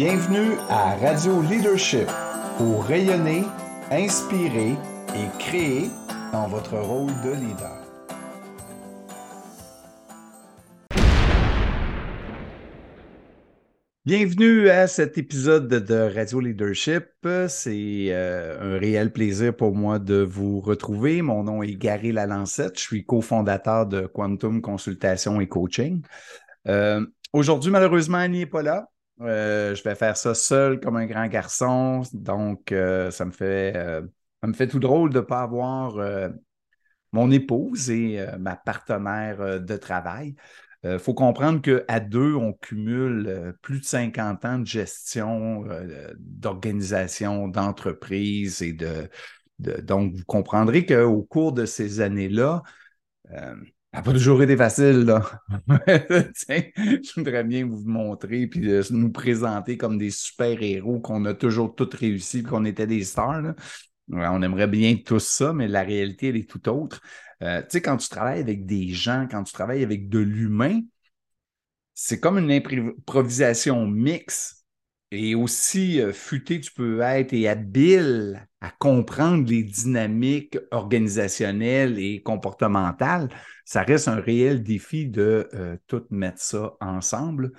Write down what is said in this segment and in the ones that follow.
Bienvenue à Radio Leadership pour rayonner, inspirer et créer dans votre rôle de leader. Bienvenue à cet épisode de Radio Leadership. C'est euh, un réel plaisir pour moi de vous retrouver. Mon nom est Gary Lalancette. Je suis cofondateur de Quantum Consultation et Coaching. Euh, aujourd'hui, malheureusement, Annie n'est pas là. Euh, je vais faire ça seul comme un grand garçon. Donc, ça, me fait, ça me fait tout drôle de ne pas avoir mon épouse et ma partenaire de travail. Il euh, faut comprendre qu'à deux, on cumule euh, plus de 50 ans de gestion, euh, d'organisation, d'entreprise et de, Donc, vous comprendrez qu'au cours de ces années-là, n'a pas toujours été facile. Là. je voudrais bien vous montrer puis nous présenter comme des super-héros qu'on a toujours tous réussi qu'on était des stars. On aimerait bien tout ça, mais la réalité, elle est tout autre. Euh, tu sais, quand tu travailles avec des gens, quand tu travailles avec de l'humain, c'est comme une improvisation mixte. Et aussi euh, futé tu peux être et habile à comprendre les dynamiques organisationnelles et comportementales, ça reste un réel défi de euh, tout mettre ça ensemble.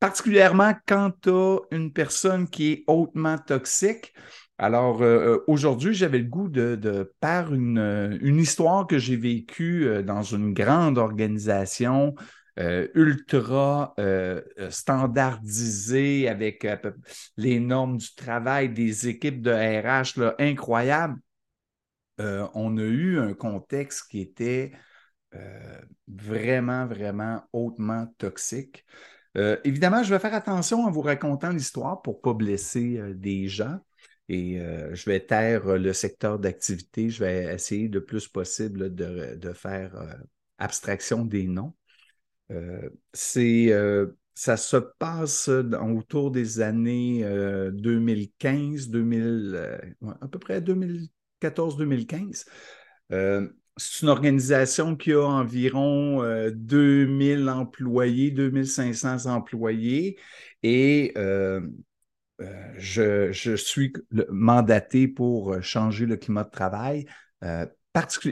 Particulièrement quand tu as une personne qui est hautement toxique, alors, euh, aujourd'hui, j'avais le goût de, par une, une, histoire que j'ai vécue dans une grande organisation ultra standardisée avec les normes du travail, des équipes de RH incroyables. on a eu un contexte qui était vraiment, vraiment hautement toxique. évidemment, je vais faire attention en vous racontant l'histoire pour ne pas blesser des gens. Et euh, je vais taire le secteur d'activité. Je vais essayer le plus possible de, faire euh, abstraction des noms. Euh, c'est, ça se passe autour des années 2015, 2000, à peu près 2014-2015. c'est une organisation qui a environ 2000 employés, 2500 employés et euh, je, suis mandaté pour euh, changer le climat de travail euh,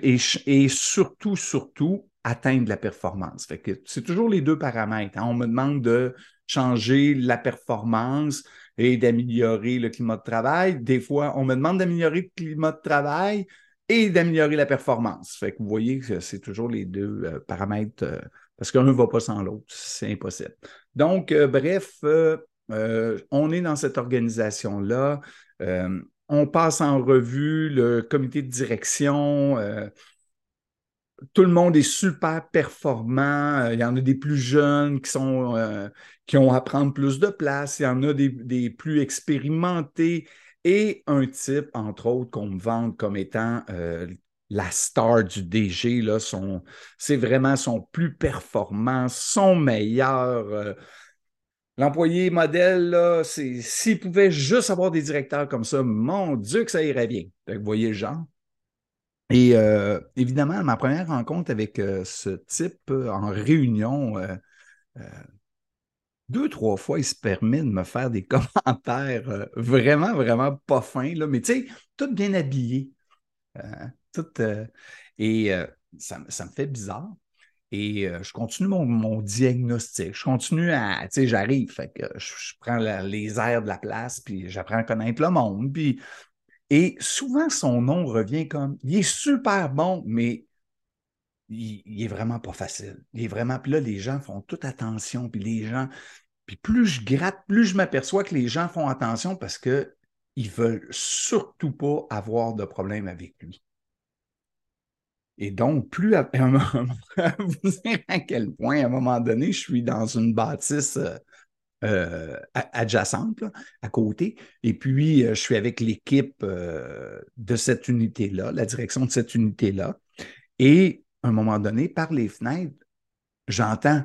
et, surtout, surtout, atteindre la performance. c'est toujours les deux paramètres. Hein. On me demande de changer la performance et d'améliorer le climat de travail. Des fois, on me demande d'améliorer le climat de travail et d'améliorer la performance. Fait que vous voyez que c'est toujours les deux paramètres parce qu'un ne va pas sans l'autre. C'est impossible. Donc, bref, euh, on est dans cette organisation-là. Euh, on passe en revue le comité de direction. Euh, tout le monde est super performant. Il y en a des plus jeunes qui, sont, qui ont à prendre plus de place. Il y en a des, plus expérimentés. Et un type, entre autres, qu'on me vend comme étant la star du DG, c'est vraiment son plus performant, son meilleur. L'employé modèle, c'est s'il pouvait juste avoir des directeurs comme ça, mon Dieu que ça irait bien. vous voyez le genre. Et euh, évidemment, ma première rencontre avec euh, ce type euh, en réunion, deux, trois fois, il se permet de me faire des commentaires vraiment, vraiment pas fins, là, mais tu sais, tout bien habillé. tout, et ça, me fait bizarre. Et je continue mon, diagnostic. Je continue à, tu sais, j'arrive, fait que je, prends les airs de la place, puis j'apprends à connaître le monde. Puis, et souvent, son nom revient comme, il est super bon, mais il, est vraiment pas facile. Il est vraiment, puis là, les gens font toute attention, puis les gens, puis plus je gratte, plus je m'aperçois que les gens font attention parce qu'ils ne veulent surtout pas avoir de problème avec lui. Et donc, plus à, vous dire à quel point, à un moment donné, je suis dans une bâtisse euh, euh, adjacente, à côté, et puis euh, je suis avec l'équipe de cette unité-là, la direction de cette unité-là. Et à un moment donné, par les fenêtres, j'entends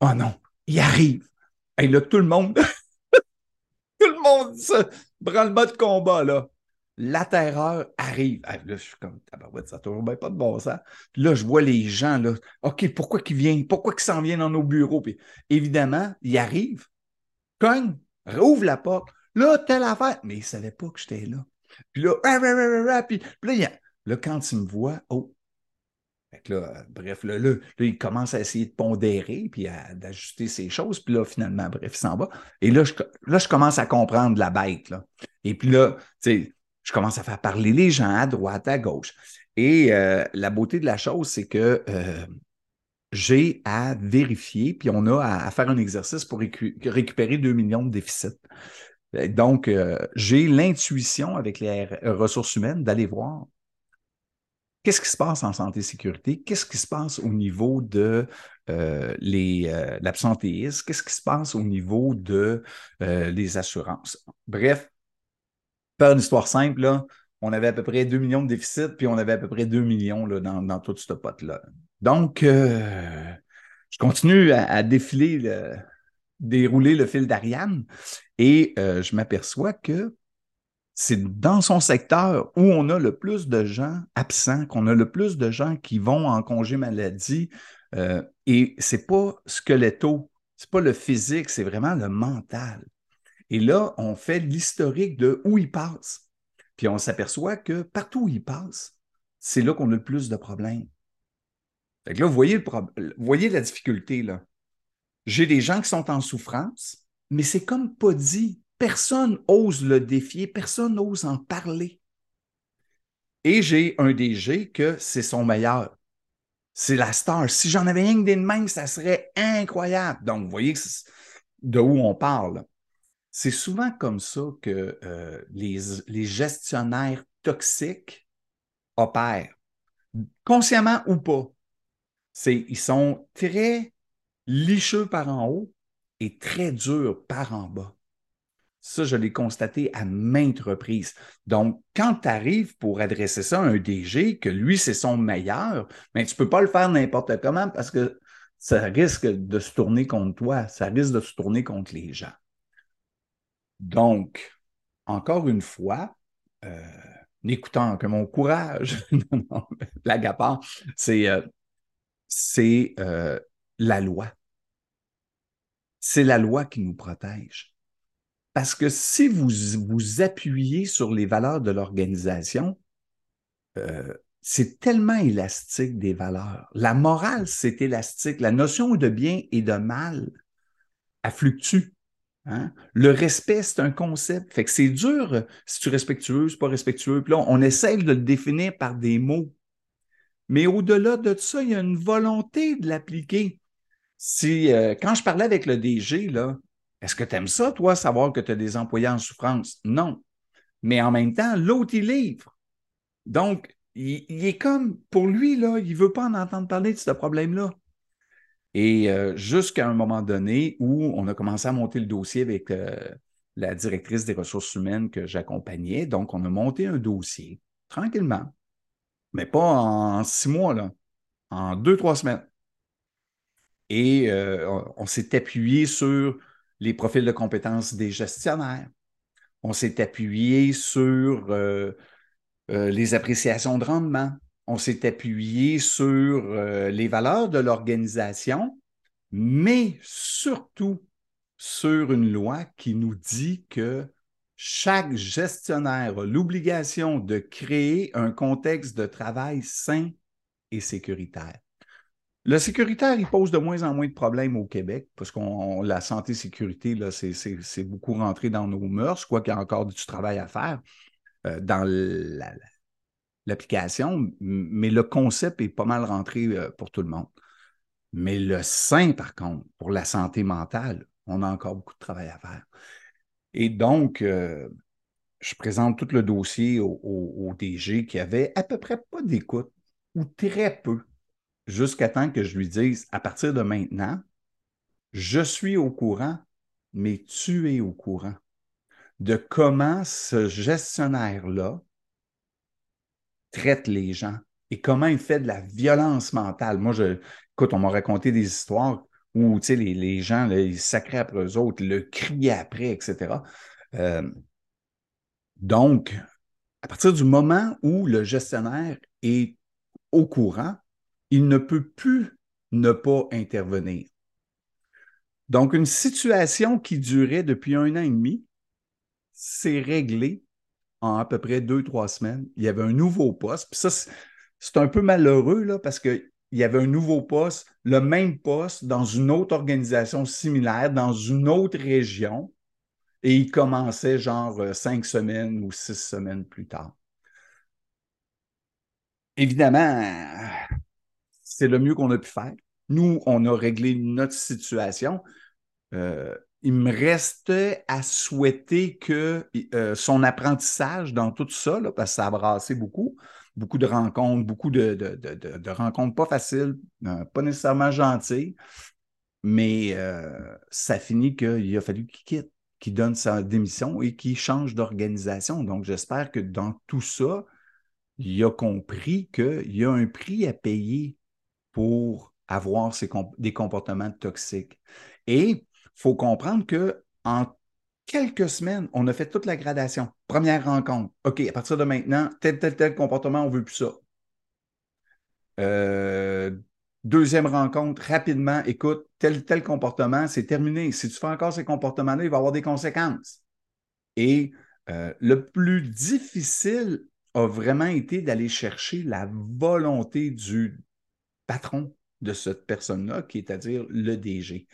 Oh non, il arrive. Et là, tout le monde, tout le monde se prend le bas de combat, là la terreur arrive. là, je suis comme, ça toujours pas de bon sens. Là, je vois les gens, là, OK, pourquoi qu'ils viennent? Pourquoi qu'ils s'en viennent dans nos bureaux? Évidemment, ils arrivent, cognent, rouvre la porte. Là, telle affaire. Mais il ne savait pas que j'étais là. Puis là, puis, là, là, quand il me voit, oh, là, bref, là, là, il commence à essayer de pondérer puis d'ajuster ses choses. Puis là, finalement, bref, il s'en va. Et là je, là, je commence à comprendre la bête. Et puis là, tu sais, je commence à faire parler les gens à droite, à gauche. Et euh, la beauté de la chose, c'est que euh, j'ai à vérifier, puis on a à, faire un exercice pour récupérer 2 millions de déficit. Donc, euh, j'ai l'intuition avec les ressources humaines d'aller voir Qu'est-ce qui se passe en santé sécurité? Qu'est-ce qui se passe au niveau de euh, euh, l'absentéisme? Qu'est-ce qui se passe au niveau de euh, les assurances? Bref, par une histoire simple, on avait à peu près 2 millions de déficit, puis on avait à peu près 2 millions là, dans, dans tout ce pot-là. Donc, je continue à, défiler, dérouler le fil d'Ariane et je m'aperçois que c'est dans son secteur où on a le plus de gens absents, qu'on a le plus de gens qui vont en congé maladie. Euh, et c'est pas squeletto, c'est pas le physique, c'est vraiment le mental. Et là, on fait l'historique de où il passe. Puis on s'aperçoit que partout où il passe, c'est là qu'on a le plus de problèmes. Fait que là, vous voyez, le vous voyez la difficulté, là. J'ai des gens qui sont en souffrance, mais c'est comme pas dit Personne ose le défier, personne n'ose en parler. Et j'ai un DG que c'est son meilleur. C'est la star. Si j'en avais rien que des ça serait incroyable. Donc, vous voyez de où on parle. C'est souvent comme ça que euh, les gestionnaires toxiques opèrent, consciemment ou pas. Ils sont très licheux par en haut et très durs par en bas. Ça, je l'ai constaté à maintes reprises. Donc, quand tu arrives pour adresser ça à un DG, que lui, c'est son meilleur, mais tu ne peux pas le faire n'importe comment parce que ça risque de se tourner contre toi, ça risque de se tourner contre les gens. Donc, encore une fois, euh, n'écoutant que mon courage, la non, c'est euh, euh, la loi. C'est la loi qui nous protège. Parce que si vous vous appuyez sur les valeurs de l'organisation, euh, c'est tellement élastique des valeurs. La morale, c'est élastique. La notion de bien et de mal, elle fluctue. Hein. Le respect, c'est un concept. Fait que c'est dur si tu es respectueux, c'est pas respectueux. Puis là, on essaie de le définir par des mots. Mais au-delà de ça, il y a une volonté de l'appliquer. Si, euh, quand je parlais avec le DG, est-ce que tu aimes ça, toi, savoir que tu as des employés en souffrance? Non. Mais en même temps, l'autre, il livre. Donc, il, est comme, pour lui, là, il ne veut pas en entendre parler de ce problème-là. Et euh, jusqu'à un moment donné où on a commencé à monter le dossier avec euh, la directrice des ressources humaines que j'accompagnais. Donc, on a monté un dossier tranquillement, mais pas en six mois, là, en deux, trois semaines. Et euh, on s'est appuyé sur les profils de compétences des gestionnaires. On s'est appuyé sur euh, euh, les appréciations de rendement. On s'est appuyé sur les valeurs de l'organisation, mais surtout sur une loi qui nous dit que chaque gestionnaire a l'obligation de créer un contexte de travail sain et sécuritaire. Le sécuritaire, il pose de moins en moins de problèmes au Québec parce que la santé-sécurité, c'est beaucoup rentré dans nos mœurs, quoi qu'il y a encore du travail à faire euh, dans l'application, mais le concept est pas mal rentré euh, pour tout le monde. Mais le sein, par contre, pour la santé mentale, on a encore beaucoup de travail à faire. Et donc, euh, je présente tout le dossier au, DG qui avait à peu près pas d'écoute ou très peu jusqu'à temps que je lui dise, à partir de maintenant, je suis au courant, mais tu es au courant de comment ce gestionnaire-là traite les gens et comment il fait de la violence mentale. Moi, je, écoute, on m'a raconté des histoires où les, gens, ils sacraient après eux autres, le criaient après, etc. Euh, donc, à partir du moment où le gestionnaire est au courant, il ne peut plus ne pas intervenir. Donc, une situation qui durait depuis un an et demi s'est réglée en à peu près deux, trois semaines. Il y avait un nouveau poste. Ça, c'est un peu malheureux là, parce qu'il y avait un nouveau poste, le même poste dans une autre organisation similaire, dans une autre région. Et il commençait genre euh, cinq semaines ou six semaines plus tard. Évidemment, c'est le mieux qu'on a pu faire. Nous, on a réglé notre situation. Euh, il me restait à souhaiter que euh, son apprentissage dans tout ça, parce que ça a brassé beaucoup, beaucoup de rencontres, beaucoup de, rencontres pas faciles, euh, pas nécessairement gentilles, mais ça finit qu'il a fallu qu'il quitte, qu'il donne sa démission et qu'il change d'organisation. Donc, j'espère que dans tout ça, il a compris qu'il y a un prix à payer pour avoir des comportements toxiques. Et il faut comprendre qu'en quelques semaines, on a fait toute la gradation. Première rencontre. OK, à partir de maintenant, tel, tel, tel comportement, on ne veut plus ça. Euh, deuxième rencontre, rapidement, écoute, tel, tel comportement, c'est terminé. Si tu fais encore ces comportements-là, il va y avoir des conséquences. Et euh, le plus difficile a vraiment été d'aller chercher la volonté du patron de cette personne-là, qui est à dire le DG.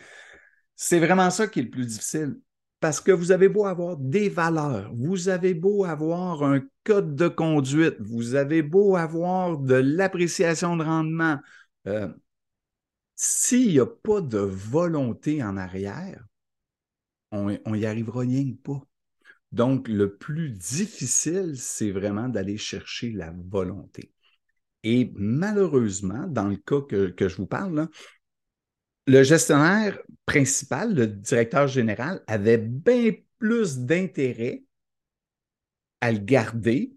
C'est vraiment ça qui est le plus difficile. Parce que vous avez beau avoir des valeurs, vous avez beau avoir un code de conduite, vous avez beau avoir de l'appréciation de rendement, euh, s'il n'y a pas de volonté en arrière, on n'y arrivera rien pas. Donc, le plus difficile, c'est vraiment d'aller chercher la volonté. Et malheureusement, dans le cas que, je vous parle, le gestionnaire principal, le directeur général, avait bien plus d'intérêt à le garder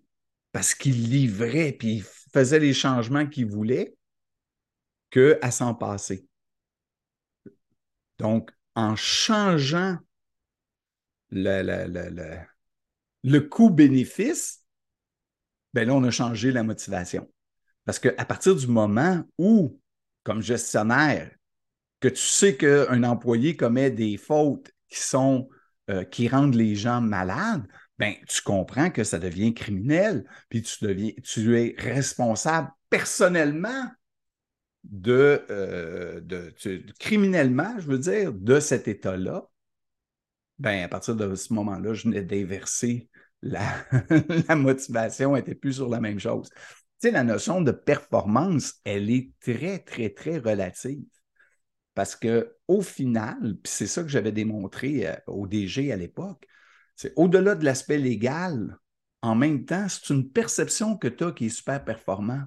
parce qu'il livrait puis il faisait les changements qu'il voulait qu'à s'en passer. Donc, en changeant le, le, coût-bénéfice, ben là, on a changé la motivation. Parce qu'à partir du moment où, comme gestionnaire, que tu sais qu'un employé commet des fautes qui sont euh, qui rendent les gens malades, ben, tu comprends que ça devient criminel, puis tu, deviens, tu es responsable personnellement de, euh, de, criminellement, je veux dire, de cet état-là. Ben, à partir de ce moment-là, je venais d'inverser la, la motivation n'était plus sur la même chose. Tu sais, la notion de performance, elle est très, très, très relative. Parce qu'au final, puis c'est ça que j'avais démontré euh, au DG à l'époque, c'est au-delà de l'aspect légal, en même temps, c'est une perception que tu as qui est super performant.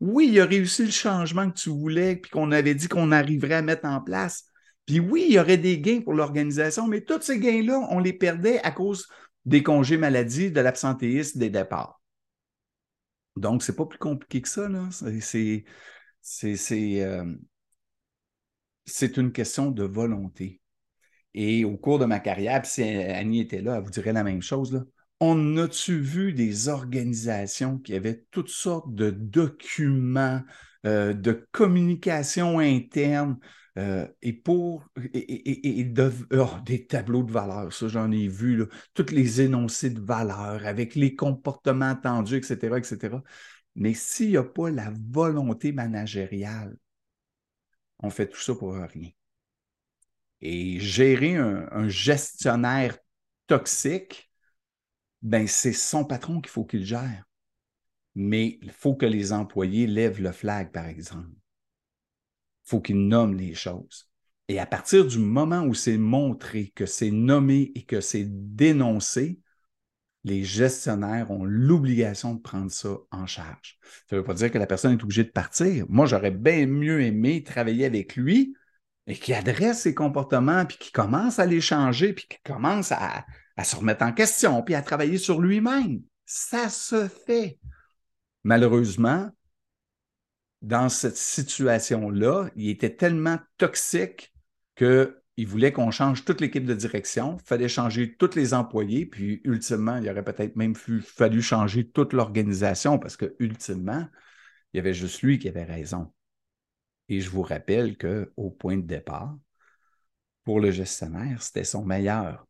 Oui, il a réussi le changement que tu voulais, puis qu'on avait dit qu'on arriverait à mettre en place. Puis oui, il y aurait des gains pour l'organisation, mais tous ces gains-là, on les perdait à cause des congés maladie, de l'absentéisme, des départs. Donc, c'est pas plus compliqué que ça. C'est, euh, c'est, une question de volonté. Et au cours de ma carrière, si Annie était là, elle vous dirait la même chose. On a-tu vu des organisations qui avaient toutes sortes de documents, euh, de communication interne, euh, et pour oh, des tableaux de valeur, ça j'en ai vu, là, tous les énoncés de valeur avec les comportements attendus, etc., etc. Mais s'il n'y a pas la volonté managériale, on fait tout ça pour rien. Et gérer un, gestionnaire toxique, ben c'est son patron qu'il faut qu'il gère. Mais il faut que les employés lèvent le flag, par exemple faut qu'il nomme les choses. Et à partir du moment où c'est montré, que c'est nommé et que c'est dénoncé, les gestionnaires ont l'obligation de prendre ça en charge. Ça ne veut pas dire que la personne est obligée de partir. Moi, j'aurais bien mieux aimé travailler avec lui et qui adresse ses comportements, puis qui commence à les changer, puis qui commence à, se remettre en question, puis à travailler sur lui-même. Ça se fait. Malheureusement, dans cette situation-là, il était tellement toxique qu'il voulait qu'on change toute l'équipe de direction, il fallait changer tous les employés, puis ultimement, il aurait peut-être même fallu changer toute l'organisation parce que ultimement, il y avait juste lui qui avait raison. Et je vous rappelle qu'au point de départ, pour le gestionnaire, c'était son meilleur.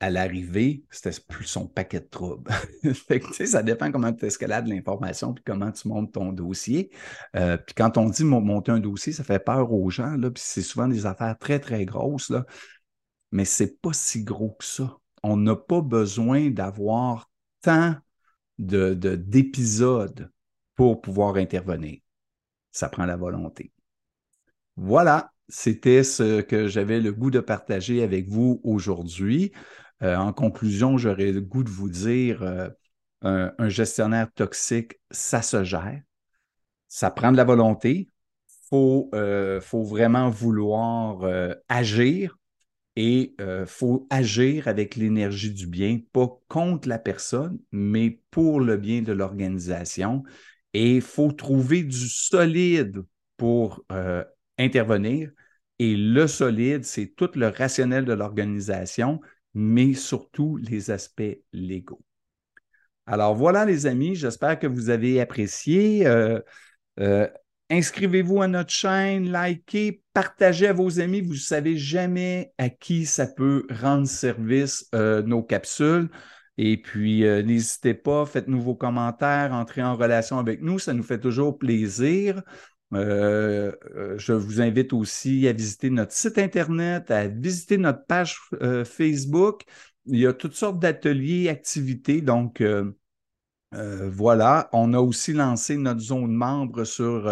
À l'arrivée, c'était plus son paquet de troubles. ça dépend comment tu escalades l'information puis comment tu montes ton dossier. Euh, puis quand on dit monter un dossier, ça fait peur aux gens, là, puis c'est souvent des affaires très, très grosses, là. mais c'est pas si gros que ça. On n'a pas besoin d'avoir tant d'épisodes de, pour pouvoir intervenir. Ça prend la volonté. Voilà, c'était ce que j'avais le goût de partager avec vous aujourd'hui. Euh, en conclusion, j'aurais le goût de vous dire, euh, un, gestionnaire toxique, ça se gère. Ça prend de la volonté. Il faut, euh, faut, vraiment vouloir agir et il faut agir avec l'énergie du bien, pas contre la personne, mais pour le bien de l'organisation. Et il faut trouver du solide pour intervenir. Et le solide, c'est tout le rationnel de l'organisation, mais surtout les aspects légaux. Alors voilà, les amis, j'espère que vous avez apprécié. Euh, euh, inscrivez-vous à notre chaîne, likez, partagez à vos amis. Vous ne savez jamais à qui ça peut rendre service euh, nos capsules. Et puis, n'hésitez pas, faites-nous vos commentaires, entrez en relation avec nous, ça nous fait toujours plaisir. Euh, euh, je vous invite aussi à visiter notre site Internet, à visiter notre page euh, Facebook. Il y a toutes sortes d'ateliers, activités. Donc, voilà, on a aussi lancé notre zone membre sur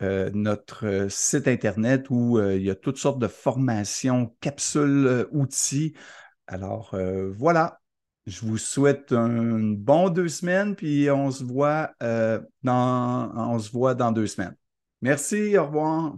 notre site Internet où il y a toutes sortes de formations, capsules, outils. Alors, voilà, je vous souhaite un bon deux semaines, puis on se voit, dans, on se voit dans deux semaines. Merci, au revoir.